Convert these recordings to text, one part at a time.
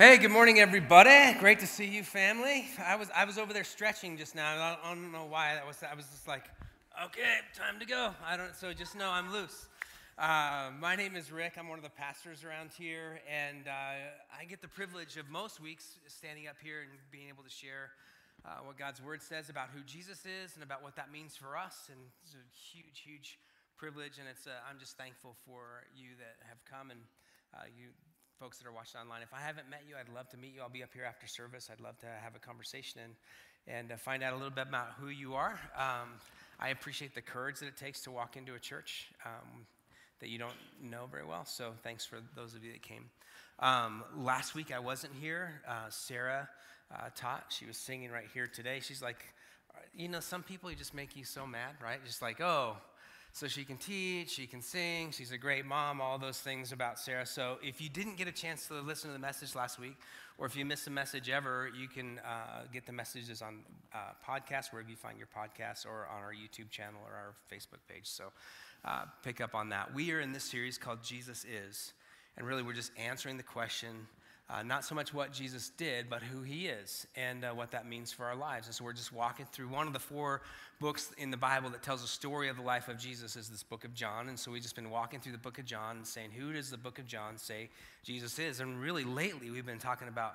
Hey, good morning, everybody. Great to see you, family. I was I was over there stretching just now. I don't, know why that was. I was just like, okay, time to go. I don't. So just know I'm loose. Uh, my name is Rick. I'm one of the pastors around here, and uh, I get the privilege of most weeks standing up here and being able to share uh, what God's Word says about who Jesus is and about what that means for us. And it's a huge, huge privilege, and it's. Uh, I'm just thankful for you that have come and uh, you folks that are watching online. If I haven't met you, I'd love to meet you. I'll be up here after service. I'd love to have a conversation and, and uh, find out a little bit about who you are. Um, I appreciate the courage that it takes to walk into a church um, that you don't know very well. So thanks for those of you that came. Um, last week I wasn't here. Uh, Sarah uh, taught. She was singing right here today. She's like, you know, some people just make you so mad, right? Just like, oh, so she can teach, she can sing, she's a great mom, all those things about Sarah. So if you didn't get a chance to listen to the message last week, or if you missed a message ever, you can uh, get the messages on uh, podcasts, wherever you find your podcasts, or on our YouTube channel or our Facebook page. So uh, pick up on that. We are in this series called Jesus Is. And really, we're just answering the question uh, not so much what Jesus did, but who he is and uh, what that means for our lives. And so we're just walking through one of the four books in the Bible that tells a story of the life of Jesus is this book of John. And so we've just been walking through the book of John and saying, who does the book of John say Jesus is? And really lately we've been talking about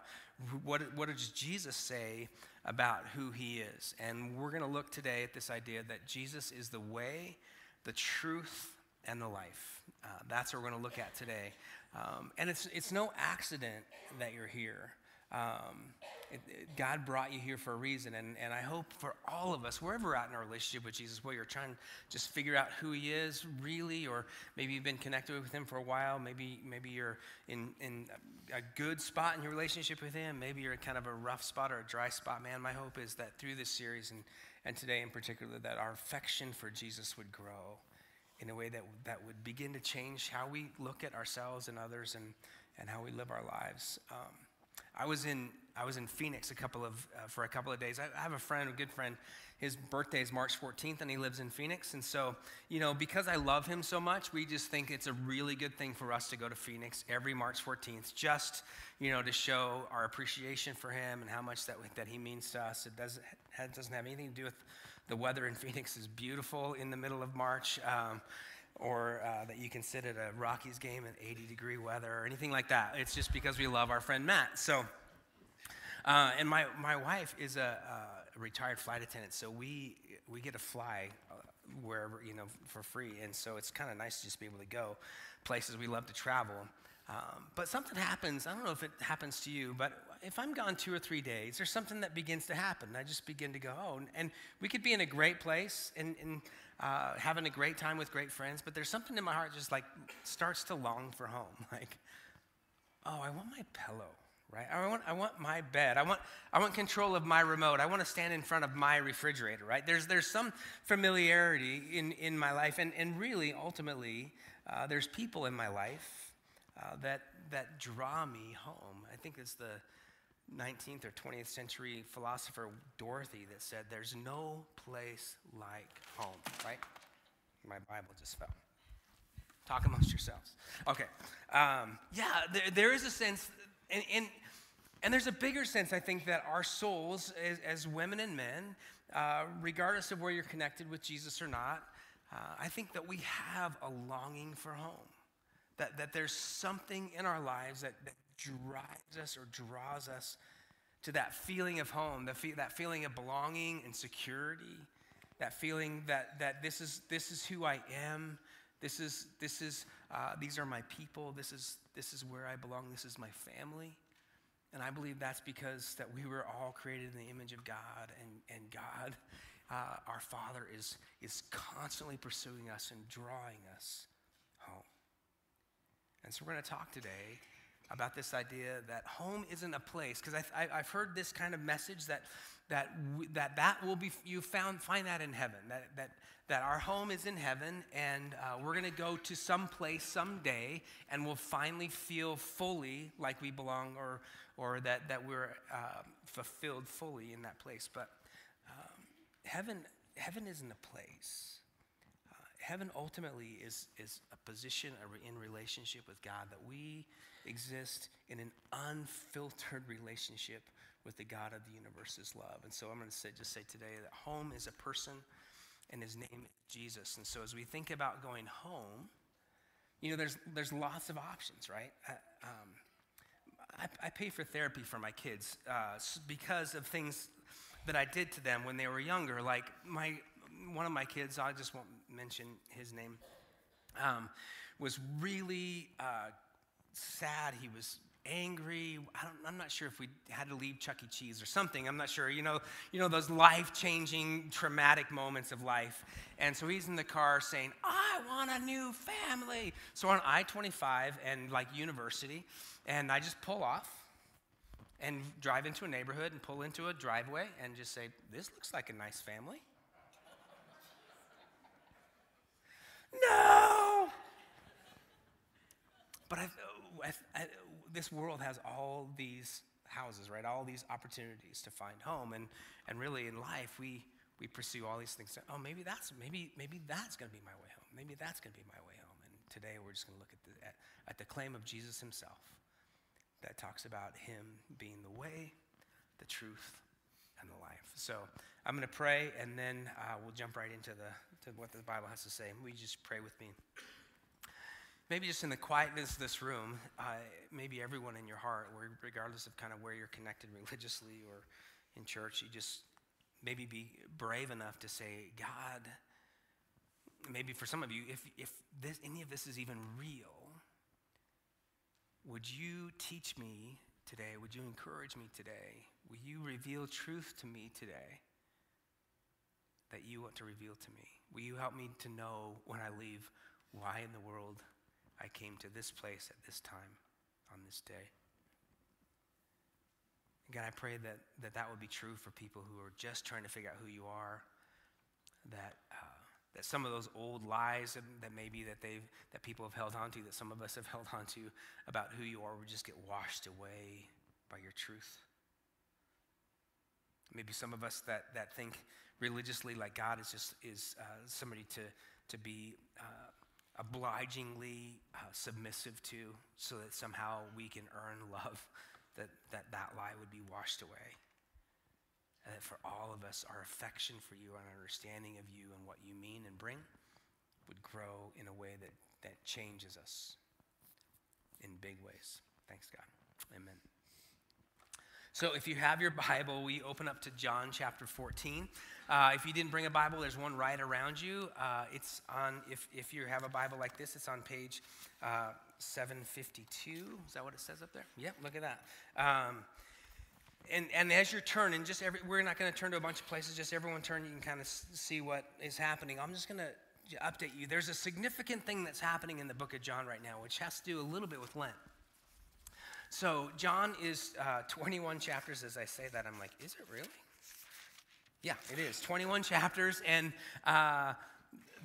what, what does Jesus say about who he is? And we're going to look today at this idea that Jesus is the way, the truth, and the life. Uh, that's what we're going to look at today. Um, and it's, it's no accident that you're here. Um, it, it, God brought you here for a reason. And, and I hope for all of us, wherever we're at in our relationship with Jesus, where you're trying to just figure out who he is really, or maybe you've been connected with him for a while. Maybe, maybe you're in, in a good spot in your relationship with him. Maybe you're in kind of a rough spot or a dry spot. Man, my hope is that through this series and, and today in particular, that our affection for Jesus would grow in a way that, that would begin to change how we look at ourselves and others and, and how we live our lives. Um, I was in I was in Phoenix a couple of uh, for a couple of days. I, I, have a friend, a good friend. His birthday is March 14th, and he lives in Phoenix. And so, you know, because I love him so much, we just think it's a really good thing for us to go to Phoenix every March 14th, just you know, to show our appreciation for him and how much that that he means to us. It doesn't it doesn't have anything to do with the weather in Phoenix is beautiful in the middle of March, um, or uh, that you can sit at a Rockies game in 80 degree weather or anything like that. It's just because we love our friend Matt. So, uh, and my, my wife is a, a, retired flight attendant, so we, we get to fly uh, wherever, you know, for free. And so it's kind of nice to just be able to go places we love to travel. Um, but something happens. I don't know if it happens to you, but if I'm gone two or three days, there's something that begins to happen. I just begin to go, oh, and we could be in a great place and, and uh, having a great time with great friends, but there's something in my heart just like starts to long for home. Like, oh, I want my pillow, right? I want, I want my bed. I want, I want control of my remote. I want to stand in front of my refrigerator, right? There's, there's some familiarity in, in my life, and, and really, ultimately, uh, there's people in my life uh, that, that draw me home. I think it's the 19th or 20th century philosopher Dorothy that said, There's no place like home, right? My Bible just fell. Talk amongst yourselves. Okay. Um, yeah, there, there is a sense, and, and, and, there's a bigger sense, I think, that our souls, as, as women and men, uh, regardless of where you're connected with Jesus or not, uh, I think that we have a longing for home. That, that there's something in our lives that, that drives us or draws us to that feeling of home, fe- that feeling of belonging and security, that feeling that, that this, is, this is who I am, this is, this is, uh, these are my people, this is, this is where I belong, this is my family. And I believe that's because that we were all created in the image of God, and, and God, uh, our Father, is, is constantly pursuing us and drawing us. And so we're going to talk today about this idea that home isn't a place because I've heard this kind of message that that that that will be you found find that in heaven that that that our home is in heaven and uh, we're going to go to some place someday and we'll finally feel fully like we belong or or that that we're uh, fulfilled fully in that place. But um, heaven heaven isn't a place heaven ultimately is, is a position in relationship with God, that we exist in an unfiltered relationship with the God of the universe's love. And so I'm going to say, just say today that home is a person and his name is Jesus. And so as we think about going home, you know, there's, there's lots of options, right? I, um, I, I, pay for therapy for my kids uh, because of things that I did to them when they were younger. Like my, one of my kids, I just won't mention his name, um, was really uh, sad. He was angry. I am not sure if we had to leave Chuck E. Cheese or something. I'm not sure. You know, you know those life-changing, traumatic moments of life. And so he's in the car saying, "I want a new family." So on I-25 and like University, and I just pull off and drive into a neighborhood and pull into a driveway and just say, "This looks like a nice family." No. But I, I, I this world has all these houses, right? All these opportunities to find home. And, and really in life, we, we pursue all these things. Oh, maybe that's, maybe, maybe that's going to be my way home. Maybe that's going to be my way home. And today we're just going to look at the, at, at the claim of Jesus himself that talks about him being the way, the truth, and the life. So I'm going to pray, and then uh, we'll jump right into the, to what the Bible has to say. You just pray with me? maybe just in the quietness of this room, uh, maybe everyone in your heart, regardless of kind of where you're connected religiously or in church, you just maybe be brave enough to say, God, maybe for some of you, if, if this, any of this is even real, would you teach me today? Would you encourage me today? Will you reveal truth to me today that you want to reveal to me? Will you help me to know when I leave why in the world I came to this place at this time on this day. God, I pray that, that that would be true for people who are just trying to figure out who you are, that, uh, that some of those old lies that, maybe that, they've, that people have held onto, that some of us have held onto about who you are would just get washed away by your truth. Maybe some of us that, that think religiously like God is just is uh, somebody to, to be uh, obligingly uh, submissive to so that somehow we can earn love, that, that that lie would be washed away. And that for all of us, our affection for you and understanding of you and what you mean and bring would grow in a way that, that changes us in big ways. Thanks, God. Amen. So if you have your Bible, we open up to John chapter 14. Uh, if you didn't bring a Bible, there's one right around you. Uh, it's on, if, if you have a Bible like this, it's on page uh, 752. Is that what it says up there? Yep, look at that. Um, and, and as you're turning, just every, we're not going to turn to a bunch of places, just everyone turn, you can kind of see what is happening. I'm just going to update you. There's a significant thing that's happening in the book of John right now, which has to do a little bit with Lent. So, John is uh, 21 chapters. As I say that, I'm like, is it really? Yeah, it is. 21 chapters. And uh,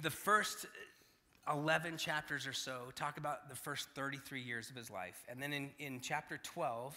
the first 11 chapters or so talk about the first 33 years of his life. And then in, in chapter 12,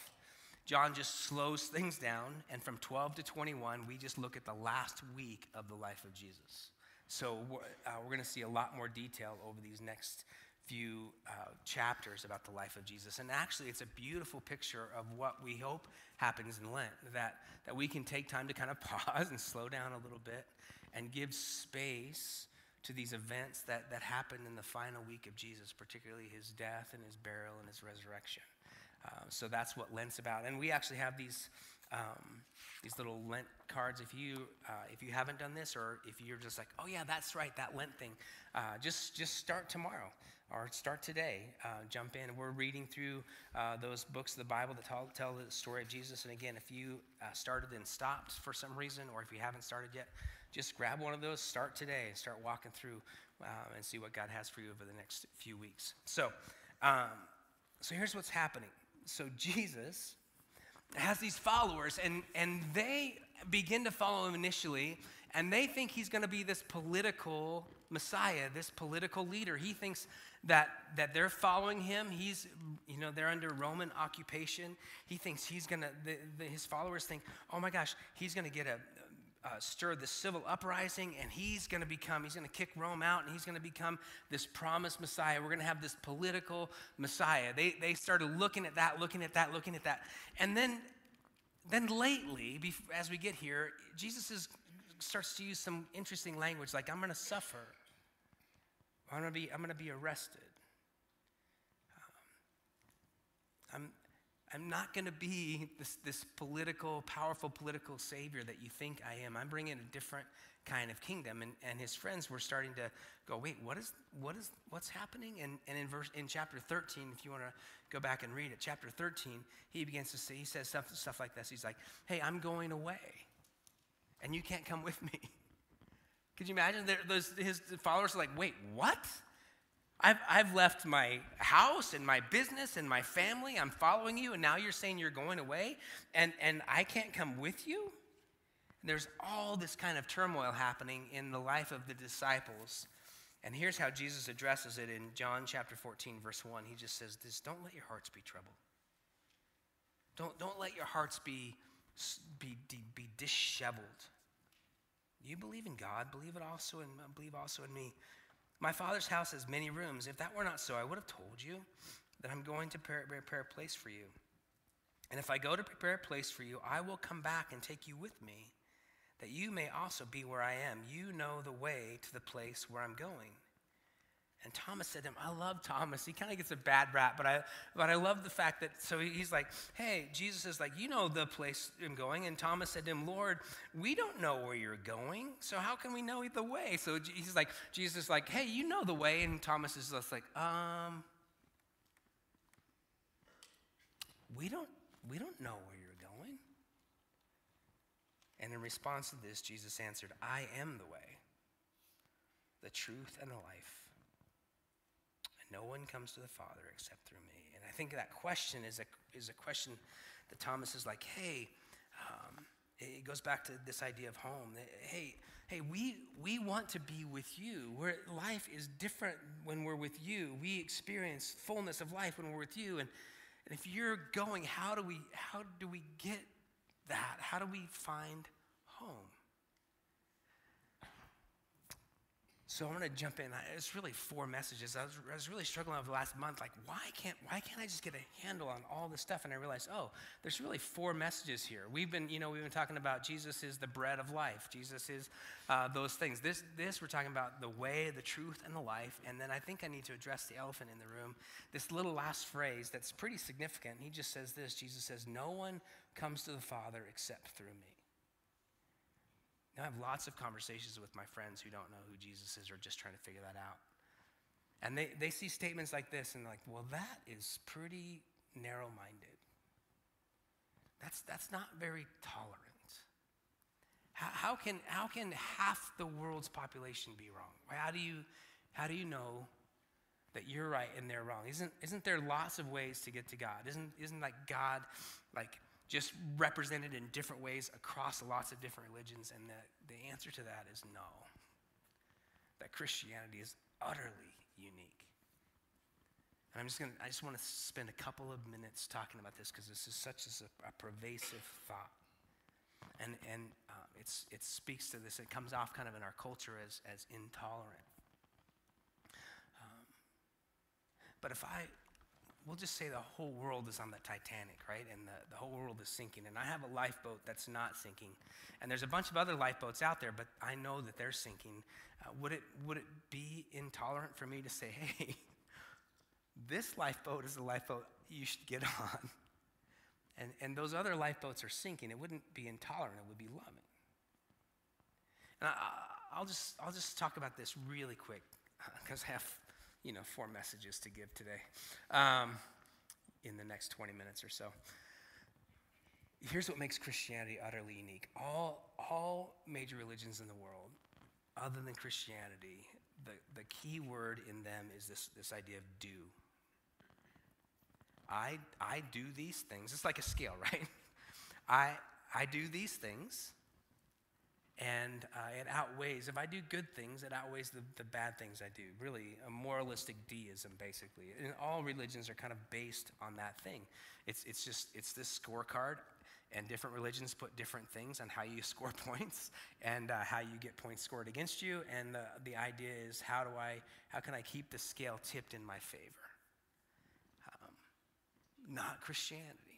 John just slows things down. And from 12 to 21, we just look at the last week of the life of Jesus. So uh, we're going to see a lot more detail over these next few uh, chapters about the life of Jesus. And actually, it's a beautiful picture of what we hope happens in Lent that, that we can take time to kind of pause and slow down a little bit and give space to these events that, that happened in the final week of Jesus, particularly his death and his burial and his resurrection. Uh, so that's what Lent's about. And we actually have these. Um, these little Lent cards. If you uh, if you haven't done this, or if you're just like, oh yeah, that's right, that Lent thing, uh, just just start tomorrow or start today. Uh, jump in. We're reading through uh, those books of the Bible that tell, tell, the story of Jesus. And again, if you uh, started and stopped for some reason, or if you haven't started yet, just grab one of those, start today, and start walking through uh, and see what God has for you over the next few weeks. So, um, so here's what's happening. So Jesus has these followers, and, and they begin to follow him initially, and they think he's going to be this political Messiah, this political leader. He thinks that, that they're following him. He's, you know, they're under Roman occupation. He thinks he's going to, his followers think, oh my gosh, he's going to get a, uh, stir the civil uprising, and he's going to become, he's going to kick Rome out, and he's going to become this promised Messiah. We're going to have this political Messiah. They, they started looking at that, looking at that, looking at that. And then, then lately, as we get here, Jesus is, starts to use some interesting language like, I'm going to suffer. I'm going to be, I'm going to be arrested. Um, I'm, I'm not going to be this, this political, powerful political savior that you think I am. I'm bringing a different kind of kingdom. And, and his friends were starting to go, wait, what is, what is, what's happening? And, and in, verse, in chapter 13, if you want to go back and read it, chapter 13, he begins to say, he says stuff, stuff like this. He's like, hey, I'm going away, and you can't come with me. Could you imagine? Those, his followers are like, wait, what? I've, I've left my house and my business and my family. I'm following you, and now you're saying you're going away, and, and I can't come with you? And There's all this kind of turmoil happening in the life of the disciples. And here's how Jesus addresses it in John chapter 14, verse 1. He just says this Don't let your hearts be troubled. Don't, don't let your hearts be, be, be disheveled. You believe in God, believe it also in believe also in me. My father's house has many rooms. If that were not so, I would have told you that I'm going to prepare a place for you. And if I go to prepare a place for you, I will come back and take you with me, that you may also be where I am. You know the way to the place where I'm going. And Thomas said to him, I love Thomas. He kind of gets a bad rap, but I, but I love the fact that, so he's like, hey, Jesus is like, you know the place I'm going. And Thomas said to him, Lord, we don't know where you're going, so how can we know the way? So he's like, Jesus is like, hey, you know the way. And Thomas is just like, um, we don't, we don't know where you're going. And in response to this, Jesus answered, I am the way, the truth, and the life. No one comes to the Father except through me. And I think that question is a, is a question that Thomas is like, hey, um, it goes back to this idea of home. Hey, hey, we, we want to be with you. Life is different when we're with you. We experience fullness of life when we're with you. And, and if you're going, how do we how do we get that? How do we find home? So I'm going to jump in. It's really four messages. I was, I was, really struggling over the last month. Like, why can't why can't I just get a handle on all this stuff? And I realized, oh, there's really four messages here. We've been, you know, we've been talking about Jesus is the bread of life. Jesus is uh, those things. This this we're talking about the way, the truth, and the life. And then I think I need to address the elephant in the room. This little last phrase that's pretty significant. He just says this. Jesus says, "No one comes to the Father except through me." I have lots of conversations with my friends who don't know who Jesus is or just trying to figure that out. And they, they see statements like this and they're like, well, that is pretty narrow minded. That's, that's not very tolerant. How, how, can, how can half the world's population be wrong? How do you, how do you know that you're right and they're wrong? Isn't, isn't there lots of ways to get to God? Isn't, isn't like God like just represented in different ways across lots of different religions? And the, the answer to that is no. That Christianity is utterly unique. And I'm just going to, I just want to spend a couple of minutes talking about this because this is such a, a, pervasive thought. And, and uh, it's, it speaks to this, it comes off kind of in our culture as, as intolerant. Um, but if I, we'll just say the whole world is on the Titanic, right? And the, the whole world is sinking. And I have a lifeboat that's not sinking. And there's a bunch of other lifeboats out there, but I know that they're sinking. Uh, would, it, would it be intolerant for me to say, hey, this lifeboat is the lifeboat you should get on? And, and those other lifeboats are sinking. It wouldn't be intolerant, it would be loving. And I, will just, I'll just talk about this really quick because I have you know, four messages to give today um, in the next 20 minutes or so. Here's what makes Christianity utterly unique. All, all major religions in the world, other than Christianity, the, the key word in them is this, this idea of do. I, I do these things. It's like a scale, right? I, I do these things and uh, it outweighs, if I do good things, it outweighs the, the bad things I do. Really, a moralistic deism, basically. And all religions are kind of based on that thing. It's, it's just, it's this scorecard, and different religions put different things on how you score points and uh, how you get points scored against you. And the, the idea is how do I, how can I keep the scale tipped in my favor? Um, not Christianity.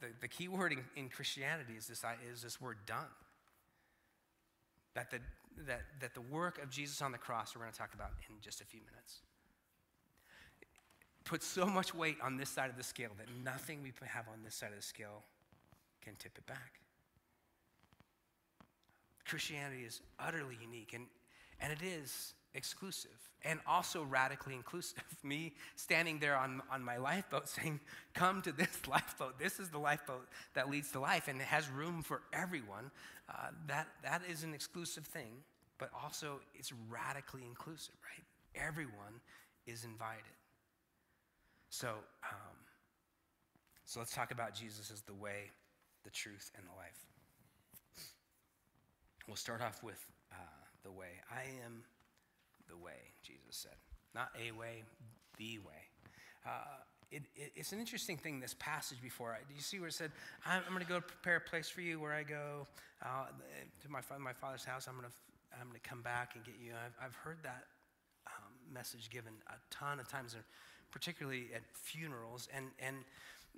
The, the key word in, in Christianity is this, is this word done. That the, that, that the work of Jesus on the cross, we're going to talk about in just a few minutes, puts so much weight on this side of the scale that nothing we have on this side of the scale can tip it back. Christianity is utterly unique, and, and it is exclusive and also radically inclusive. Me standing there on, on my lifeboat saying, Come to this lifeboat. This is the lifeboat that leads to life, and it has room for everyone. Uh, that, that is an exclusive thing, but also it's radically inclusive, right? Everyone is invited. So, um, so let's talk about Jesus as the way, the truth, and the life. We'll start off with uh, the way. I am the way, Jesus said. Not a way, the way. Uh, it, it, it's an interesting thing, this passage before. Do you see where it said, I'm, I'm going to go prepare a place for you where I go uh, to my, my father's house. I'm going to I'm to come back and get you. I've, I've heard that um, message given a ton of times particularly at funerals. And, and,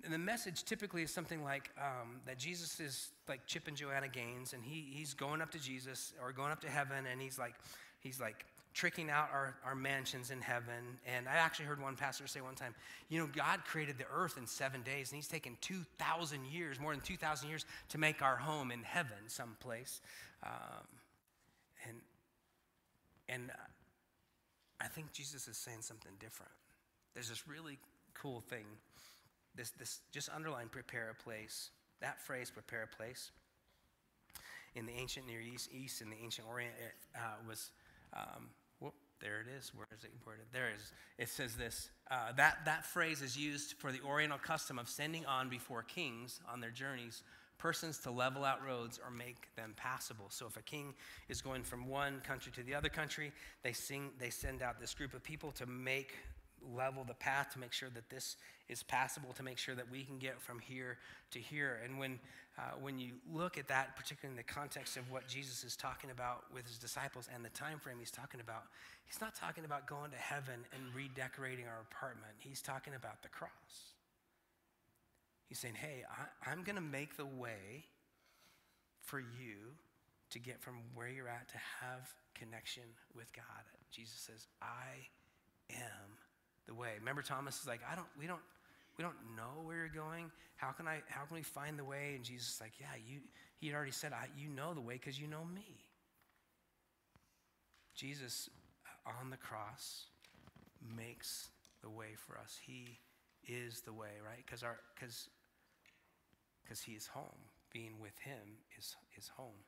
and the message typically is something like um, that Jesus is like Chip and Joanna Gaines, and he, he's going up to Jesus or going up to heaven, and he's like, he's like tricking out our, our mansions in heaven. And I actually heard one pastor say one time, you know, God created the earth in seven days, and he's taken 2,000 years, more than 2,000 years, to make our home in heaven someplace. Um, and, and I think Jesus is saying something different. There's this really cool thing. This, this just underline prepare a place. That phrase, prepare a place, in the ancient Near East, East in the ancient Orient, it uh, was, um, there it is. Where is it imported? There it is. It says this. Uh, that, that phrase is used for the Oriental custom of sending on before kings on their journeys persons to level out roads or make them passable. So if a king is going from one country to the other country, they, sing, they send out this group of people to make level the path to make sure that this is passable, to make sure that we can get from here to here. And when, uh, when you look at that, particularly in the context of what Jesus is talking about with his disciples and the time frame he's talking about, he's not talking about going to heaven and redecorating our apartment. He's talking about the cross. He's saying, hey, I, I'm going to make the way for you to get from where you're at to have connection with God. Jesus says, I am the way. Remember, Thomas is like, I don't, we don't, we don't know where you're going. How can I, how can we find the way? And Jesus is like, yeah, you, he had already said, you know the way because you know me. Jesus uh, on the cross makes the way for us. He is the way, right? Because our, because, because he is home. Being with him is, is home.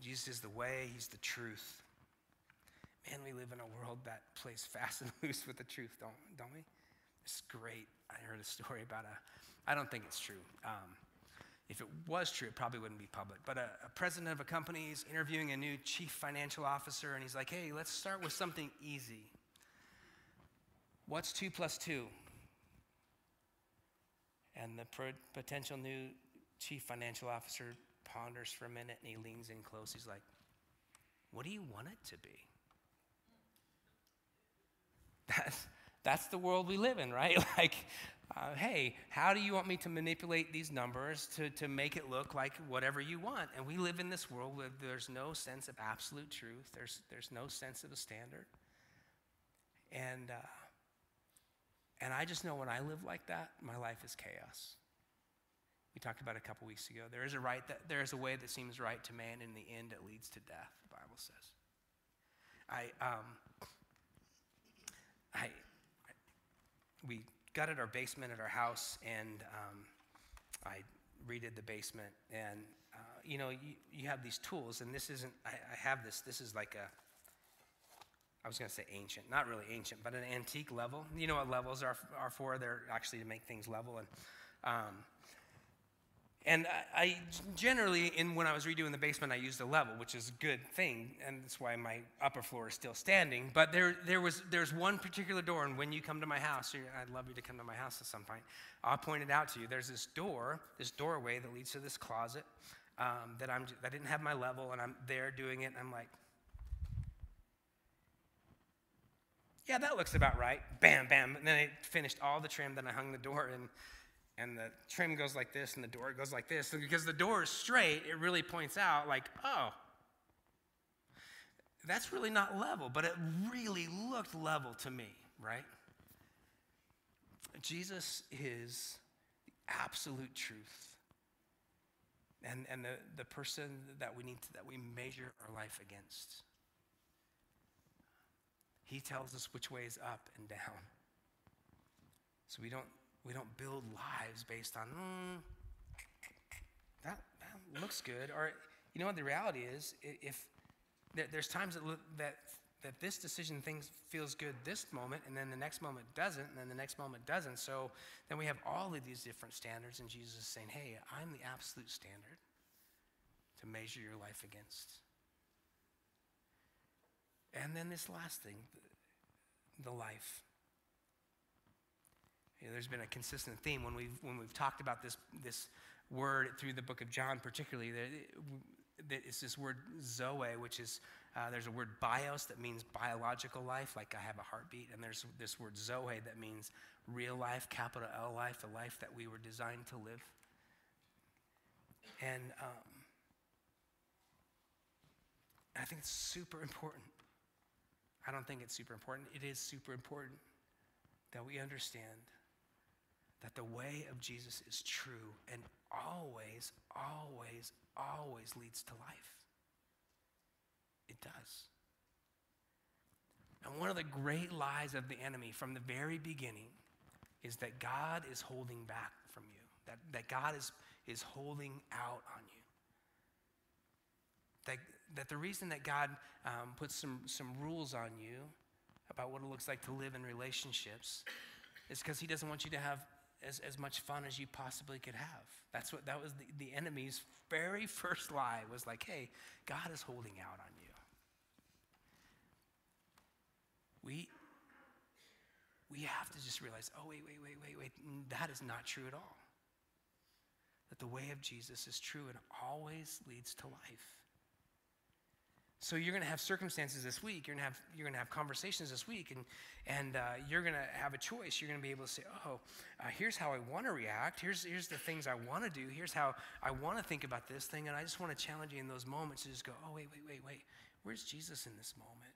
Jesus is the way, he's the truth. Man, we live in a world that plays fast and loose with the truth, don't, don't we? It's great. I heard a story about a, I don't think it's true. Um, if it was true, it probably wouldn't be public. But a, a, president of a company is interviewing a new chief financial officer, and he's like, hey, let's start with something easy. What's two plus two? And the potential new chief financial officer ponders for a minute and he leans in close. He's like, What do you want it to be? That's, that's the world we live in, right? Like, uh, hey, how do you want me to manipulate these numbers to, to make it look like whatever you want? And we live in this world where there's no sense of absolute truth, there's, there's no sense of a standard. And, uh, and I just know when I live like that, my life is chaos. We talked about a couple weeks ago. There is a right that there is a way that seems right to man, in the end, it leads to death. The Bible says. I um, I, we gutted our basement at our house, and um, I redid the basement. And uh, you know, you, you have these tools, and this isn't. I, I have this. This is like a. I was going to say ancient, not really ancient, but an antique level. You know what levels are, are for? They're actually to make things level. And um, And I, generally, in when I was redoing the basement, I used a level, which is a good thing, and that's why my upper floor is still standing. But there, there was, there's one particular door, and when you come to my house, I'd love you to come to my house at some point. I'll point it out to you. There's this door, this doorway that leads to this closet um, that I'm, I didn't have my level, and I'm there doing it, and I'm like, yeah, that looks about right. Bam, bam. And then I finished all the trim, then I hung the door, and and the trim goes like this and the door goes like this. And because the door is straight, it really points out, like, oh, that's really not level, but it really looked level to me, right? Jesus is the absolute truth. And, and the, the person that we need to, that we measure our life against. He tells us which way is up and down. So we don't we don't build lives based on, mm, that, that looks good. Or, you know what the reality is? If there's times that, that, that this decision things feels good this moment, and then the next moment doesn't, and then the next moment doesn't. So then we have all of these different standards, and Jesus is saying, hey, I'm the absolute standard to measure your life against. And then this last thing, the life. You know, there's been a consistent theme when we've, when we've talked about this, this word through the book of John, particularly, that, it's this word zoe, which is, uh, there's a word bios that means biological life, like I have a heartbeat, and there's this word zoe that means real life, capital L life, the life that we were designed to live. And um, I think it's super important. I don't think it's super important. It is super important that we understand that the way of Jesus is true and always, always, always leads to life. It does. And one of the great lies of the enemy from the very beginning is that God is holding back from you, that, that God is, is holding out on you. That, that the reason that God um, puts some, some rules on you about what it looks like to live in relationships is because He doesn't want you to have as, as much fun as you possibly could have. That's what that was the, the enemy's very first lie was like, hey, God is holding out on you. We we have to just realize, oh, wait, wait, wait, wait, wait, mm, that is not true at all. That the way of Jesus is true and always leads to life. So you're going to have circumstances this week. You're going to have you're going to have conversations this week, and and uh, you're going to have a choice. You're going to be able to say, "Oh, uh, here's how I want to react. Here's here's the things I want to do. Here's how I want to think about this thing." And I just want to challenge you in those moments to just go, "Oh, wait, wait, wait, wait. Where's Jesus in this moment?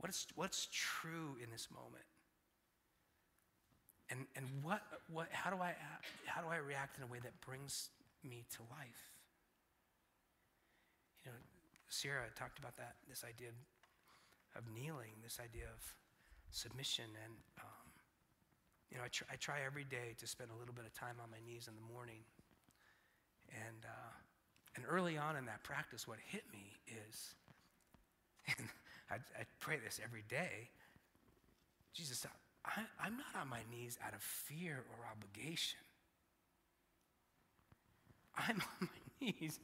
What's what's true in this moment? And and what what how do I how do I react in a way that brings me to life?" You know, Sarah talked about that, this idea of, kneeling, this idea of submission. And, um, you know, I, tr- I, try every day to spend a little bit of time on my knees in the morning. And, uh, and early on in that practice, what hit me is, and I, I pray this every day Jesus, I, I'm not on my knees out of fear or obligation. I'm on my knees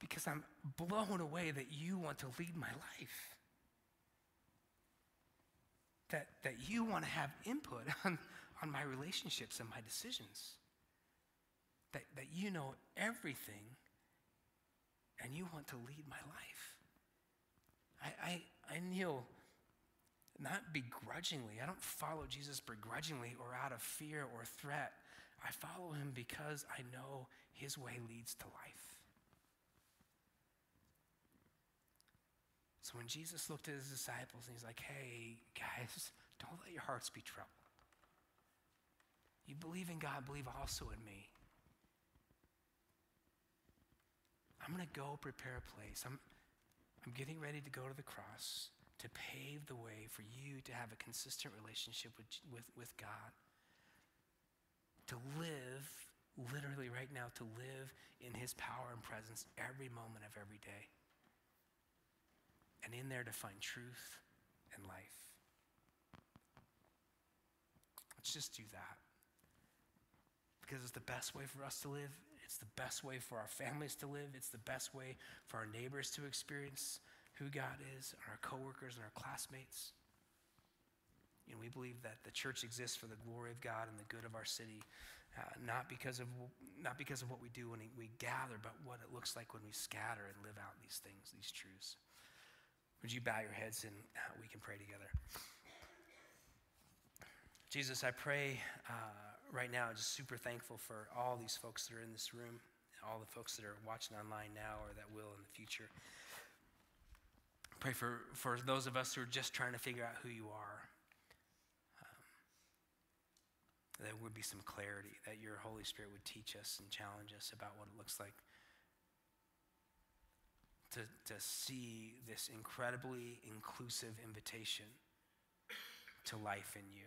because I'm blown away that you want to lead my life. That, that you want to have input on, on my relationships and my decisions. That, that you know everything and you want to lead my life. I, I, I kneel not begrudgingly. I don't follow Jesus begrudgingly or out of fear or threat. I follow him because I know his way leads to life. So when Jesus looked at his disciples and he's like, hey, guys, don't let your hearts be troubled. You believe in God, believe also in me. I'm going to go prepare a place. I'm, I'm getting ready to go to the cross to pave the way for you to have a consistent relationship with, with, with God. To live, literally right now, to live in His power and presence every moment of every day and in there to find truth and life. Let's just do that. because it's the best way for us to live. It's the best way for our families to live. It's the best way for our neighbors to experience who God is, our coworkers and our classmates. And we believe that the church exists for the glory of God and the good of our city, uh, not, because of, not because of what we do when we gather, but what it looks like when we scatter and live out these things, these truths. Would you bow your heads and uh, we can pray together? Jesus, I pray uh, right now, just super thankful for all these folks that are in this room, all the folks that are watching online now or that will in the future. Pray for, for those of us who are just trying to figure out who you are. Um, there would be some clarity, that your Holy Spirit would teach us and challenge us about what it looks like to, to see this incredibly inclusive invitation to life in you,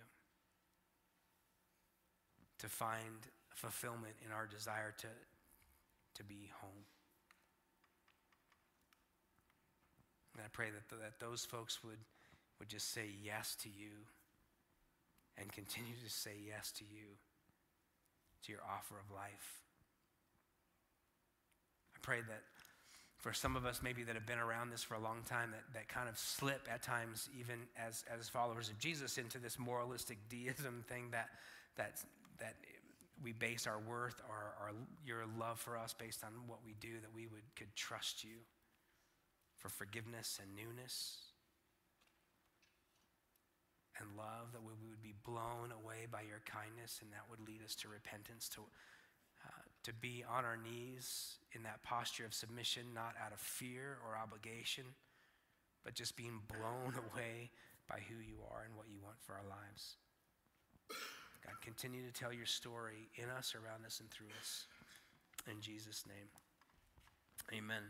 to find fulfillment in our desire to, to be home. And I pray that, that those folks would, would just say yes to you and continue to say yes to you, to your offer of life. I pray that for some of us maybe that have been around this for a long time that, that kind of slip at times even as, as followers of jesus into this moralistic deism thing that, that, that we base our worth or our, your love for us based on what we do that we would could trust you for forgiveness and newness and love, that we would be blown away by your kindness, and that would lead us to repentance, to, to be on our knees in that posture of submission, not out of fear or obligation, but just being blown away by who you are and what you want for our lives. God, continue to tell your story in us, around us, and through us. In Jesus' name, amen.